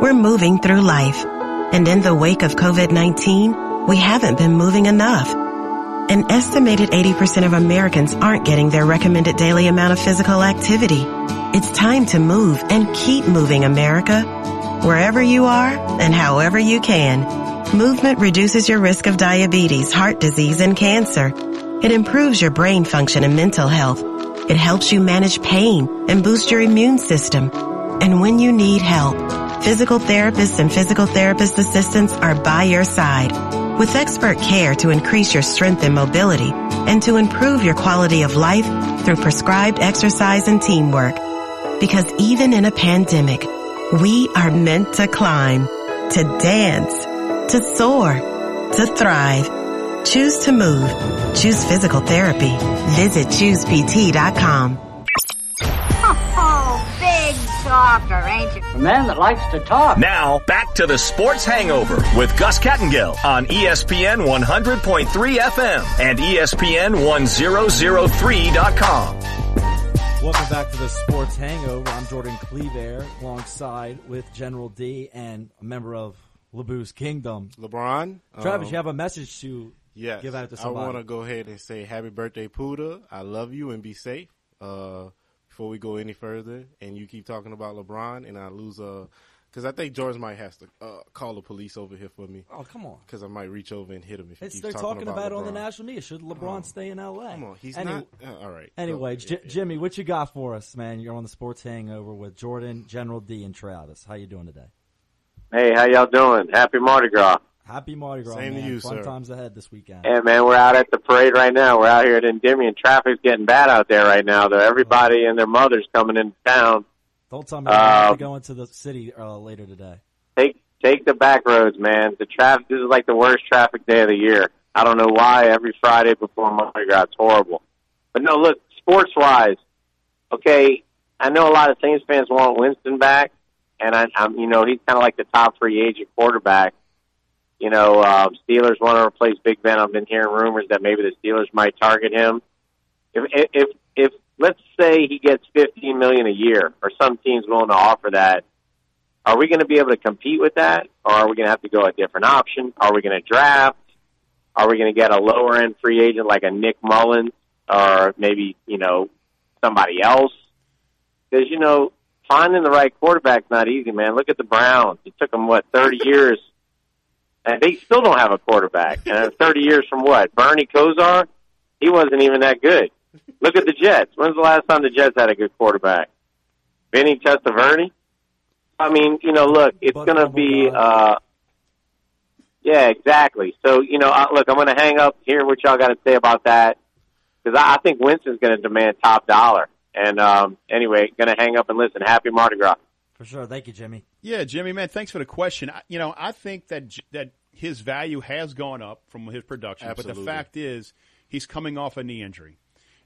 we're moving through life. And in the wake of COVID-19, we haven't been moving enough. An estimated 80% of Americans aren't getting their recommended daily amount of physical activity. It's time to move and keep moving, America. Wherever you are and however you can, movement reduces your risk of diabetes, heart disease, and cancer. It improves your brain function and mental health. It helps you manage pain and boost your immune system. And when you need help, Physical therapists and physical therapist assistants are by your side with expert care to increase your strength and mobility and to improve your quality of life through prescribed exercise and teamwork. Because even in a pandemic, we are meant to climb, to dance, to soar, to thrive. Choose to move. Choose physical therapy. Visit choosept.com. talker, ain't you? A man that likes to talk. Now, back to the Sports Hangover with Gus Kattengell on ESPN 100.3 FM and ESPN 1003.com. Welcome back to the Sports Hangover. I'm Jordan Cleaver alongside with General D and a member of LeBoo's Kingdom. LeBron. Travis, um, you have a message to Yes. give out to I want to go ahead and say happy birthday, Puda. I love you and be safe. Uh, before we go any further, and you keep talking about LeBron, and I lose uh, because I think George might have to uh, call the police over here for me. Oh, come on. Because I might reach over and hit him if he keeps they're talking, talking about, it on the national media. Should LeBron Oh, stay in L.A.? Come on, he's Any- not. Uh, all right. Anyway, So, J- Jimmy, what you got for us, man? You're on the Sports Hangover with Jordan, General D, and Travis. How you doing today? Hey, how y'all doing? Happy Mardi Gras. Happy Mardi Gras, Same to man. you, Fun sir. times ahead this weekend. Hey, man, we're out at the parade right now. We're out here at Endymion. Traffic's getting bad out there right now, though. Everybody and their mothers coming into town. Don't tell me you're going to the city uh, later today. Take take the back roads, man. The traffic. This is like the worst traffic day of the year. I don't know why. Every Friday before Mardi Gras, it's horrible. But no, look, sports wise, okay. I know a lot of Saints fans want Winston back, and I, I'm, you know, he's kind of like the top free agent quarterback. You know, um, Steelers want to replace Big Ben. I've been hearing rumors that maybe the Steelers might target him. If if if, if let's say he gets 15 million a year, or some teams willing to offer that, are we going to be able to compete with that, or are we going to have to go a different option? Are we going to draft? Are we going to get a lower end free agent like a Nick Mullens, or maybe you know somebody else? Because you know finding the right quarterback's not easy, man. Look at the Browns. It took them what 30 years, and they still don't have a quarterback. And 30 years from what? Bernie Kosar? He wasn't even that good. Look at the Jets. When's the last time the Jets had a good quarterback? Vinny Testaverde? I mean, you know, look, it's going to be, uh, yeah, exactly. So, you know, uh, look, I'm going to hang up, hear what y'all got to say about that, because I, I think Winston's going to demand top dollar. And um, anyway, going to hang up and listen. Happy Mardi Gras. For sure. Thank you, Jimmy. Yeah, Jimmy, man, thanks for the question. I, you know, I think that that his value has gone up from his production, Absolutely. but the fact is he's coming off a knee injury,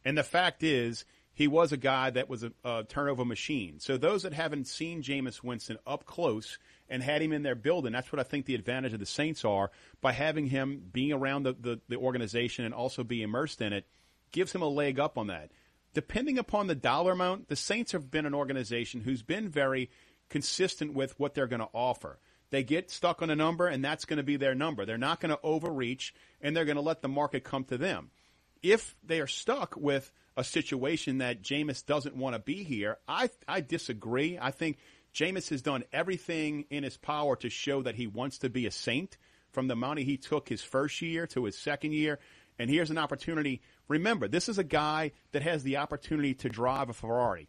and the fact is he was a guy that was a, a turnover machine. So those that haven't seen Jameis Winston up close and had him in their building, that's what I think the advantage of the Saints are by having him being around the, the, the organization and also be immersed in it gives him a leg up on that. Depending upon the dollar amount, the Saints have been an organization who's been very consistent with what they're going to offer. They get stuck on a number, and that's going to be their number. They're not going to overreach, and they're going to let the market come to them. If they are stuck with a situation that Jameis doesn't want to be here, I I disagree. I think Jameis has done everything in his power to show that he wants to be a saint from the money he took his first year to his second year. And here's an opportunity. Remember, this is a guy that has the opportunity to drive a Ferrari.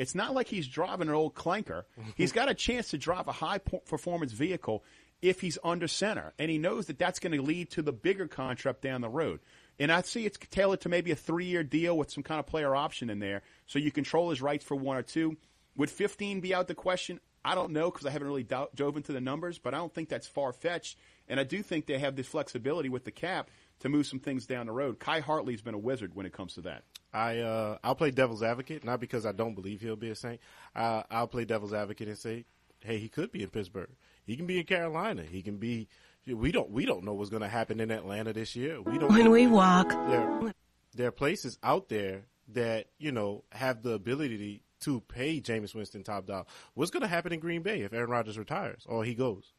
It's not like he's driving an old clanker. (laughs) he's got a chance to drive a high performance vehicle if he's under center, and he knows that that's going to lead to the bigger contract down the road. And I see it's tailored to maybe a three year deal with some kind of player option in there, so you control his rights for one or two. Would 15 be out the question? I don't know because I haven't really do- dove into the numbers, but I don't think that's far fetched. And I do think they have this flexibility with the cap to move some things down the road. Khai Harley's been a wizard when it comes to that. I uh, I'll play devil's advocate, not because I don't believe he'll be a Saint. Uh, I'll play devil's advocate and say, hey, he could be in Pittsburgh. He can be in Carolina. He can be. We don't we don't know what's going to happen in Atlanta this year. We don't. When we walk, there, there are places out there that you know have the ability to pay Jameis Winston top dollar. What's going to happen in Green Bay if Aaron Rodgers retires or he goes?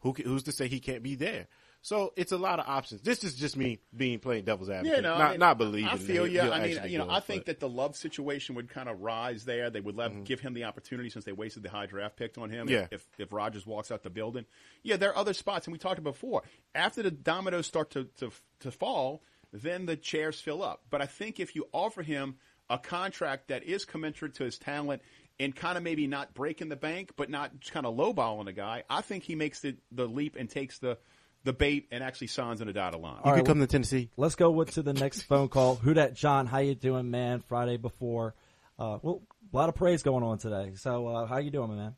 Who who's to say he can't be there? So it's a lot of options. This is just me being playing devil's advocate, Yeah, no, not I mean, not believing. I feel you. I mean, you know, go, I think but- that the love situation would kind of rise there. They would let, mm-hmm. give him the opportunity since they wasted the high draft pick on him. Yeah. If if Rodgers walks out the building, yeah, there are other spots, and we talked about before. After the dominoes start to to to fall, then the chairs fill up. But I think if you offer him a contract that is commensurate to his talent and kind of maybe not breaking the bank, but not kind of lowballing the guy, I think he makes the, the leap and takes the the bait and actually signs on a dotted line. All right, come to Tennessee. Let's go with, to the next phone call. Who that John? How you doing, man? Friday before. Uh, well, a lot of praise going on today. So, uh, how you doing, man?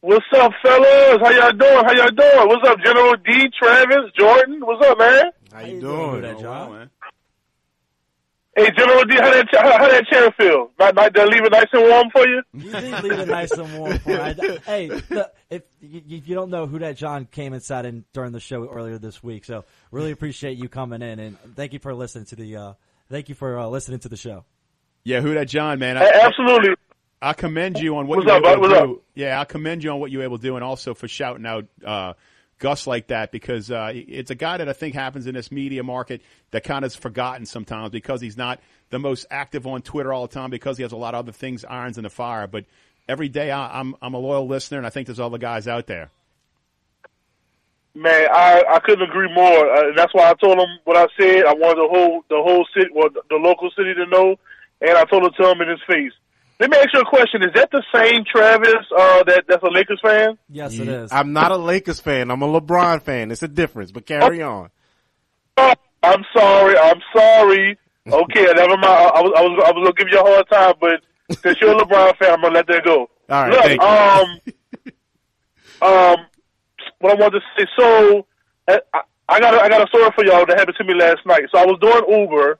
What's up, fellas? How y'all doing? How y'all doing? What's up, General D, Travis, Jordan? What's up, man? How you doing? Who that John? Hey, General D, how that how, how that chair feel? Not, not that leave it nice and warm for you? You did leave it nice and warm for I, Hey, look, if, if you don't know who that John came and sat in during the show earlier this week, so really appreciate you coming in and thank you for listening to the. Uh, thank you for uh, listening to the show. Yeah, who that John, man? Hey, absolutely. I commend you on what What's you're up, able to What's do. Yeah, I commend you on what you're able to do, and also for shouting out uh, Gus like that because uh, it's a guy that I think happens in this media market that kind of is forgotten sometimes because he's not the most active on Twitter all the time because he has a lot of other things irons in the fire. But every day I, I'm I'm a loyal listener, and I think there's other guys out there. Man, I, I couldn't agree more. Uh, that's why I told him what I said. I wanted the whole the whole city, well, the local city to know, and I told to him in his face. Let me ask you a question: Is that the same Travis uh, that that's a Lakers fan? Yes, it is. I'm not a Lakers fan. I'm a LeBron fan. It's a difference, but carry on. Oh, I'm sorry. I'm sorry. Okay, never mind. I was I was I was gonna give you a hard time, but since you're a LeBron fan, I'm gonna let that go. All right, Look, thank you. um, um, what I wanted to say. So, uh, I, I got a, I got a story for y'all that happened to me last night. So I was doing Uber,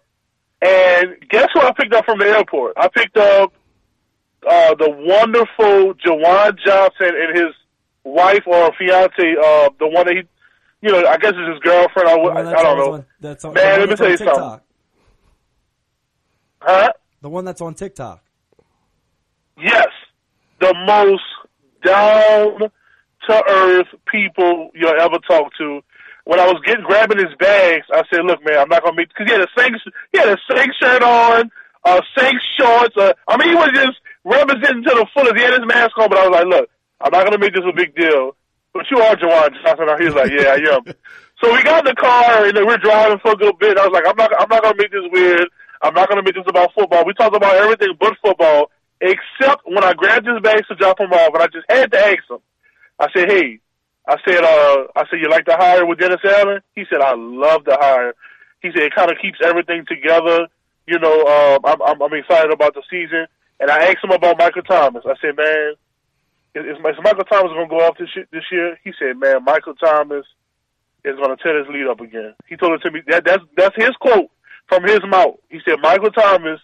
and guess who I picked up from the airport? I picked up uh, the wonderful Juwan Johnson and his wife or fiance, uh, the one that he, you know, I guess it's his girlfriend. I, I, that's I don't know. on- that's on, Man, the let one me that's tell on you something. TikTok. Huh? The one that's on TikTok. Yes, the most down to earth people you'll ever talk to. When I was getting grabbing his bags, I said, "Look, man, I'm not gonna meet because he had a Saints he had a Saints shirt on, uh, Saints shorts. Uh, I mean, he was just representing to the fullest. He had his mask on, but I was like, "Look, I'm not gonna make this a big deal." But you are Juwan Johnson. He was like, "Yeah, I am." (laughs) so we got in the car and we're driving for a good bit. I was like, "I'm not, I'm not gonna make this weird. I'm not gonna make this about football. We talked about everything but football, except when I grabbed his bags to drop him off, and I just had to ask him. I said, "Hey." I said, uh, I said, you like the hire with Dennis Allen? He said, I love the hire. He said, it kind of keeps everything together. You know, um, I'm, I'm, I'm excited about the season. And I asked him about Michael Thomas. I said, man, is, is Michael Thomas going to go off this, year- this year? He said, man, Michael Thomas is going to tear his lead up again. He told it to me. That, that's, that's his quote from his mouth. He said, Michael Thomas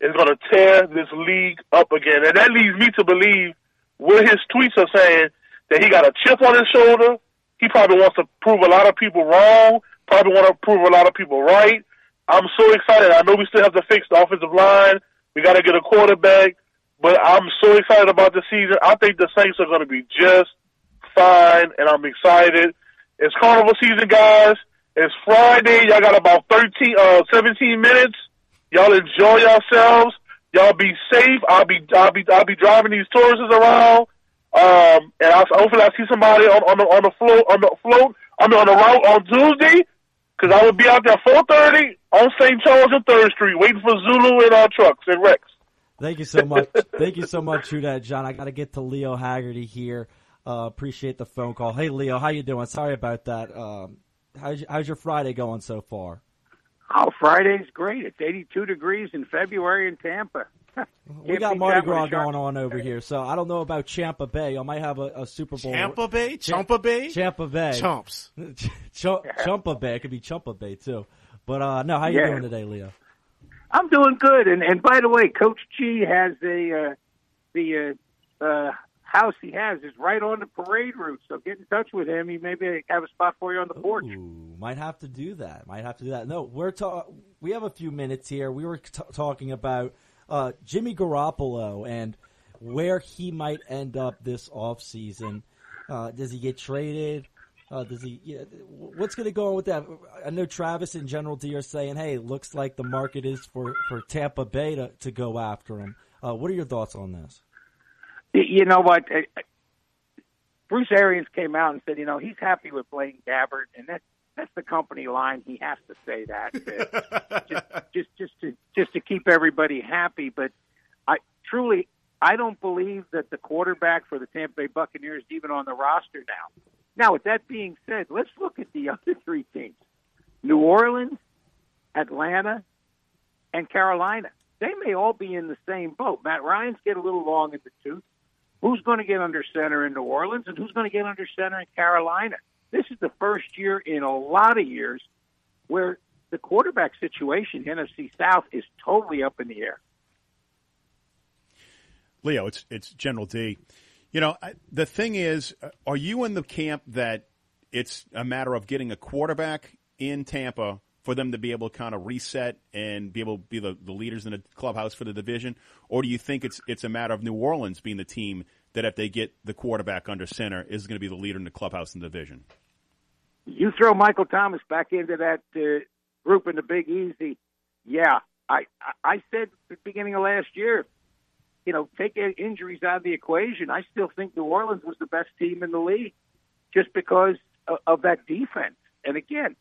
is going to tear this league up again. And that leads me to believe what his tweets are saying that he got a chip on his shoulder. He probably wants to prove a lot of people wrong, probably want to prove a lot of people right. I'm so excited. I know we still have to fix the offensive line. We got to get a quarterback, but I'm so excited about the season. I think the Saints are going to be just fine, and I'm excited. It's carnival season, guys. It's Friday. Y'all got about 13, uh, 17 minutes. Y'all enjoy yourselves. Y'all be safe. I'll be, I'll be, I'll be driving these tourists around. Um, and I'll, hopefully I see somebody on, on the on the float on the float. I mean on the route on Tuesday, because I will be out there four thirty on St. Charles and Third Street, waiting for Zulu in our trucks and Rex. Thank you so much. (laughs) Thank you so much, True that John. I got to get to Leo Haggerty here. Uh, appreciate the phone call. Hey, Leo, how you doing? Sorry about that. Um, how's, how's your Friday going so far? Oh, Friday's great. It's 82 degrees in February in Tampa. We got beat Mardi that with a Gras going on over here, so I don't know about Champa Bay. I might have a, a Super Bowl. Champa Bay? Cha- Champa Bay? Champa Bay. Chumps. (laughs) Ch- Champa Bay. It could be Champa Bay too. But uh, no, how you Yeah. doing today, Leo? I'm doing good. And and by the way, Coach G has a uh, the uh, uh, house he has is right on the parade route. So get in touch with him. He maybe have a spot for you on the porch. Ooh, might have to do that. Might have to do that. No, we're ta- we have a few minutes here. We were t- talking about uh, Jimmy Garoppolo and where he might end up this offseason. Uh, does he get traded? Uh, does he? What's going to go on with that? I know Travis and General D are saying, "Hey, looks like the market is for, for Tampa Bay to, to go after him." Uh, what are your thoughts on this? You know what? Uh, Bruce Arians came out and said, you know, he's happy with Blaine Gabbert, and that's that's the company line. He has to say that uh, (laughs) just just just to just to keep everybody happy. But I truly, I don't believe that the quarterback for the Tampa Bay Buccaneers is even on the roster now. Now, with that being said, let's look at the (laughs) other three teams New Orleans, Atlanta, and Carolina. They may all be in the same boat. Matt Ryan's get a little long in the tooth. Who's going to get under center in New Orleans and who's going to get under center in Carolina? This is the first year in a lot of years where the quarterback situation, NFC South, is totally up in the air. Leo, it's it's General D. You know, the thing is, uh, are you in the camp that it's a matter of getting a quarterback in Tampa for them to be able to kind of reset and be able to be the, the leaders in the clubhouse for the division, or do you think it's it's a matter of New Orleans being the team that if they get the quarterback under center is going to be the leader in the clubhouse in the division? You throw Michael Thomas back into that uh, group in the Big Easy, yeah. I I said at the beginning of last year, you know, take injuries out of the equation. I still think New Orleans was the best team in the league, just because of, of that defense. And again,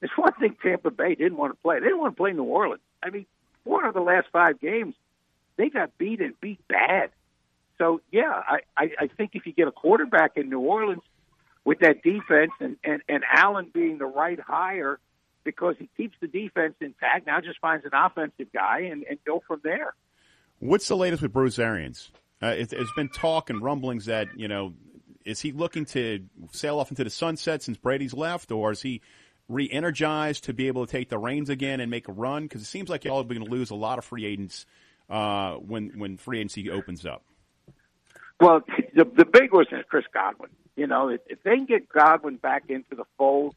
it's one thing Tampa Bay didn't want to play. They didn't want to play New Orleans. I mean, four of the last five games, they got beat and beat bad. So yeah, I, I, I think if you get a quarterback in New Orleans with that defense and, and, and Allen being the right hire because he keeps the defense intact, now just finds an offensive guy and, and go from there. What's the latest with Bruce Arians? Uh, it, has been talk and rumblings that you know, is he looking to sail off into the sunset since Brady's left, or is he re-energized to be able to take the reins again and make a run? Because it seems like y'all are going to lose a lot of free agents uh, when when free agency opens up. Well, the the big is Chris Godwin. You know, if, if they can get Godwin back into the fold,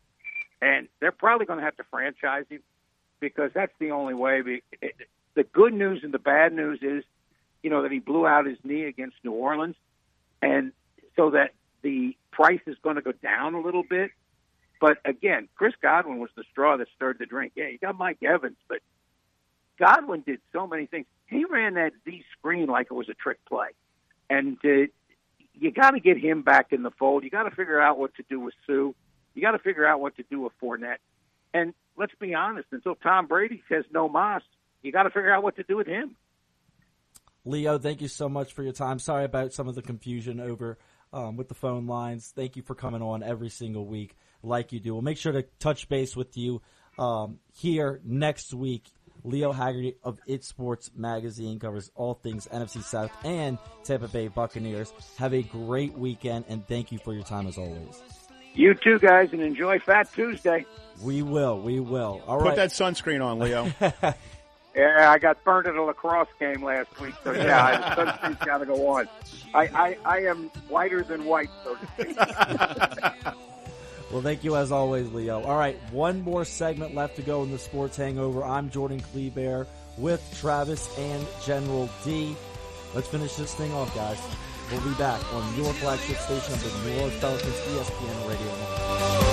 and they're probably going to have to franchise him because that's the only way. Eh, the good news and the bad news is, you know, that he blew out his knee against New Orleans, and so that the price is going to go down a little bit. But again, Chris Godwin was the straw that stirred the drink. Yeah, you got Mike Evans, but Godwin did so many things. He ran that Z screen like it was a trick play, and uh, you got to get him back in the fold. You got to figure out what to do with Suh. You got to figure out what to do with Fournette. And let's be honest, until Tom Brady says no mas, you got to figure out what to do with him. Leo, thank you so much for your time. Sorry about some of the confusion over um, with the phone lines. Thank you for coming on every single week like you do. We'll make sure to touch base with you um, here next week. Leo Haggerty of It Sports Magazine covers all things NFC South and Tampa Bay Buccaneers. Have a great weekend, and thank you for your time as always. You too, guys, and enjoy Fat Tuesday. We will. We will. All Put right. that sunscreen on, Leo. (laughs) yeah, I got burned at a lacrosse game last week, so yeah, (laughs) sunscreen's got to go on. I, I, I am whiter than white, so to speak. (laughs) Well, thank you as always, Leo. All right, one more segment left to go in the Sports Hangover. I'm Jordan Kleber with Travis and General D. Let's finish this thing off, guys. We'll be back on your flagship station of the New Orleans Pelicans ESPN Radio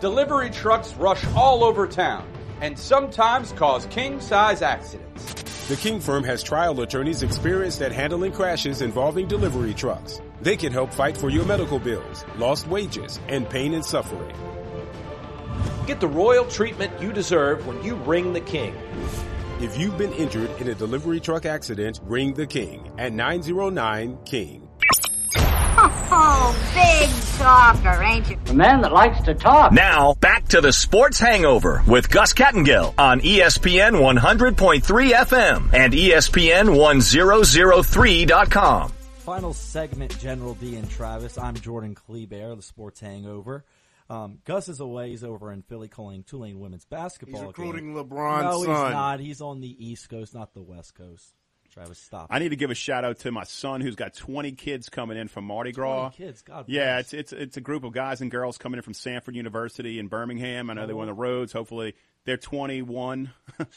Delivery trucks rush all over town and sometimes cause king-size accidents. The King Firm has trial attorneys experienced at handling crashes involving delivery trucks. They can help fight for your medical bills, lost wages, and pain and suffering. Get the royal treatment you deserve when you ring the King. If you've been injured in a delivery truck accident, ring the King at 909 King. Oh, (laughs) big talker, ain't you? A man that likes to talk. Now, back to the Sports Hangover with Gus Kattengell on ESPN 100.3 FM and E ESPN 1003.com. Final segment, General D and Travis. I'm Jordan Kleber, the Sports Hangover. Um, Gus is away. He's over in Philly calling Tulane women's basketball. He's recruiting game. LeBron's No, he's not. He's on the East Coast, not the West Coast. Travis, stop. I need to give a shout out to my son who's got 20 kids coming in from Mardi Gras. 20 kids, God Yeah, it's it's it's a group of guys and girls coming in from Samford University in Birmingham. I know they were on the roads. Hopefully, they're 21.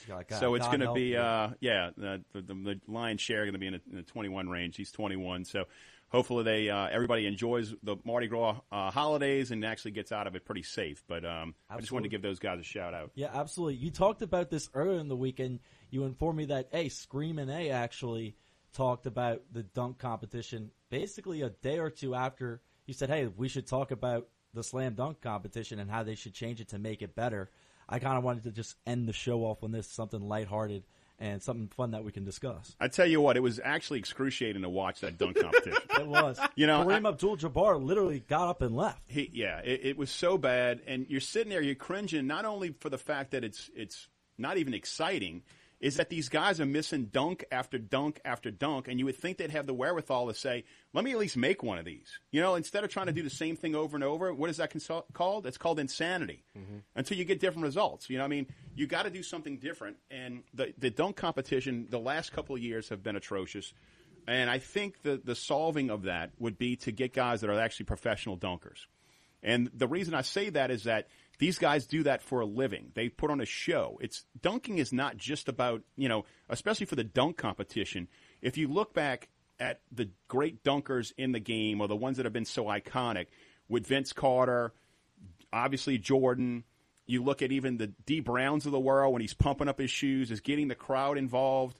God- God- (laughs) so it's going to be uh yeah, the, the the lion's share going to be in, a, in the 21 range. He's 21. So hopefully they uh, everybody enjoys the Mardi Gras uh, holidays and actually gets out of it pretty safe. But um, I just wanted to give those guys a shout out. Yeah, absolutely. You talked about this earlier in the weekend. You informed me that, hey, Scream and A actually talked about the dunk competition basically a day or two after you said, hey, we should talk about the slam dunk competition and how they should change it to make it better. I kind of wanted to just end the show off on this something lighthearted and something fun that we can discuss. I tell you what, it was actually excruciating to watch that dunk competition. (laughs) It was. You know, Kareem Abdul-Jabbar literally got up and left. He, yeah, it, it was so bad, and you're sitting there, you're cringing not only for the fact that it's it's not even exciting, is that these guys are missing dunk after dunk after dunk, and you would think they'd have the wherewithal to say, "Let me at least make one of these." You know, instead of trying to do the mm-hmm. same thing over and over. What is that consult- called? It's called insanity. Mm-hmm. Until you get different results, you know, what I mean, you got to do something different, and the the dunk competition the last couple of years have been atrocious. And I think the, the solving of that would be to get guys that are actually professional dunkers. And the reason I say that is that these guys do that for a living. They put on a show. It's dunking is not just about, you know, especially for the dunk competition. If you look back at the great dunkers in the game or the ones that have been so iconic with Vince Carter, obviously Jordan, you look at even the Dee Browns of the world when he's pumping up his shoes, is getting the crowd involved.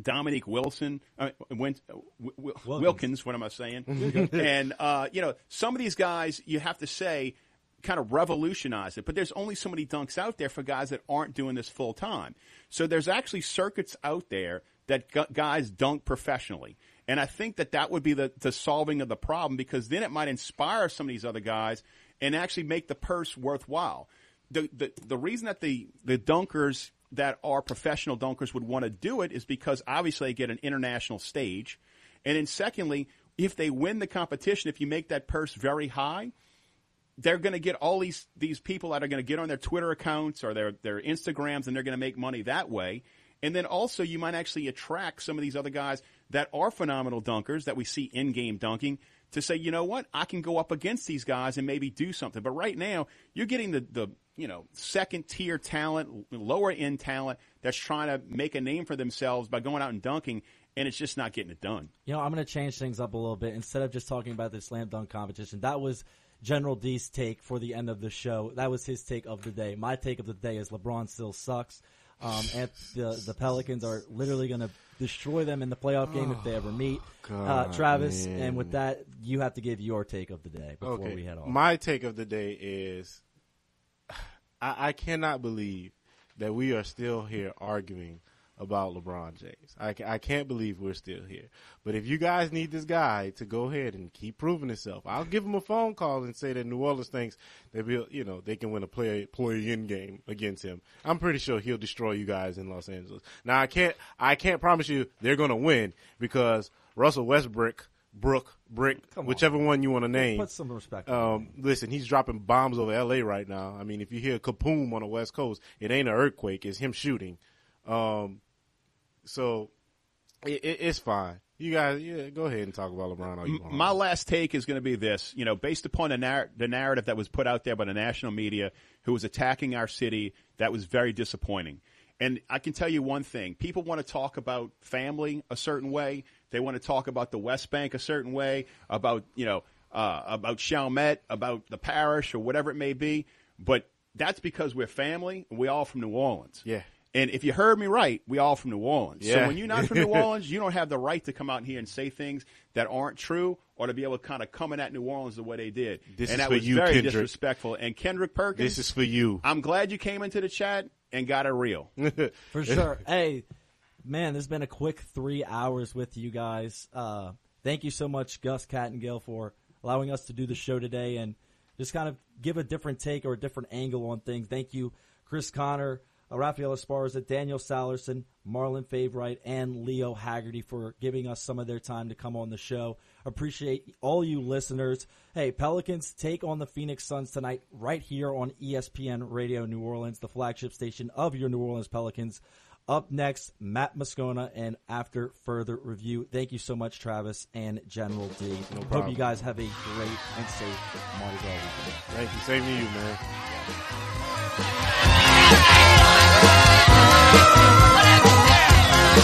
Dominique Wilson, uh, Win, uh, Wi- Wi- Wilkins. what am I saying? (laughs) and uh, you know, some of these guys, you have to say, kind of revolutionized it. But there's only so many dunks out there for guys that aren't doing this full time. So there's actually circuits out there that gu- guys dunk professionally. And I think that that would be the, the solving of the problem because then it might inspire some of these other guys and actually make the purse worthwhile. The, the, the reason that the, the dunkers that are professional dunkers would want to do it is because obviously they get an international stage. And then secondly, if they win the competition, if you make that purse very high, they're going to get all these these people that are going to get on their Twitter accounts or their their Instagrams, and they're going to make money that way. And then also, you might actually attract some of these other guys that are phenomenal dunkers that we see in game dunking to say, you know what, I can go up against these guys and maybe do something. But right now, you're getting the the you know second tier talent, lower end talent that's trying to make a name for themselves by going out and dunking, and it's just not getting it done. You know, I'm going to change things up a little bit. Instead of just talking about the slam dunk competition, that was General D's take for the end of the show. That was his take of the day. My take of the day is LeBron still sucks. Um, and the the Pelicans are literally going to destroy them in the playoff game if they ever meet. uh, Travis, man. and with that, you have to give your take of the day before okay. we head off. My take of the day is (sighs) I, I cannot believe that we are still here arguing about LeBron James. I, I can't believe we're still here. But if you guys need this guy to go ahead and keep proving himself, I'll give him a phone call and say that New Orleans thinks they will, you know, they can win a play play in game against him. I'm pretty sure he'll destroy you guys in Los Angeles. Now I can't I can't promise you they're going to win because Russell Westbrook Brook, Brick, Come on. whichever one you want to name. Put some respect Um, listen, he's dropping bombs over L.A. right now. I mean, if you hear kapoom on the West Coast, it ain't an earthquake; it's him shooting. Um, so it, it, it's fine. You guys, yeah, go ahead and talk about LeBron all you want. My last take is going to be this: you know, based upon the, narr- the narrative that was put out there by the national media, who was attacking our city, that was very disappointing. And I can tell you one thing: people want to talk about family a certain way. They want to talk about the West Bank a certain way, about you know, uh, about Chalmette, about the parish, or whatever it may be. But that's because we're family. and We're all from New Orleans. Yeah. And if you heard me right, we all from New Orleans. So when you're not from New (laughs) Orleans, you don't have the right to come out here and say things that aren't true or to be able to kind of coming at New Orleans the way they did. This and is that for was you, very Kendrick. disrespectful. And Kendrick Perkins, This is for you. I'm glad you came into the chat and got it real. (laughs) For sure. hey, man, this has been a quick three hours with you guys. Uh, thank you so much, Gus Kattengell, for allowing us to do the show today and just kind of give a different take or a different angle on things. Thank you, Chris Connor, Uh, Rafael Esparza, Daniel Salerson, Marlon Favorite, and Leo Haggerty for giving us some of their time to come on the show. Appreciate all you listeners. Hey, Pelicans take on the Phoenix Suns tonight right here on ESPN Radio New Orleans, the flagship station of your New Orleans Pelicans. Up next, Matt Moscona, and after further review, thank you so much, Travis and General D. Hope problem. you guys have a great and safe Mardi Gras weekend. Thank you. Same to you, man. Thank you.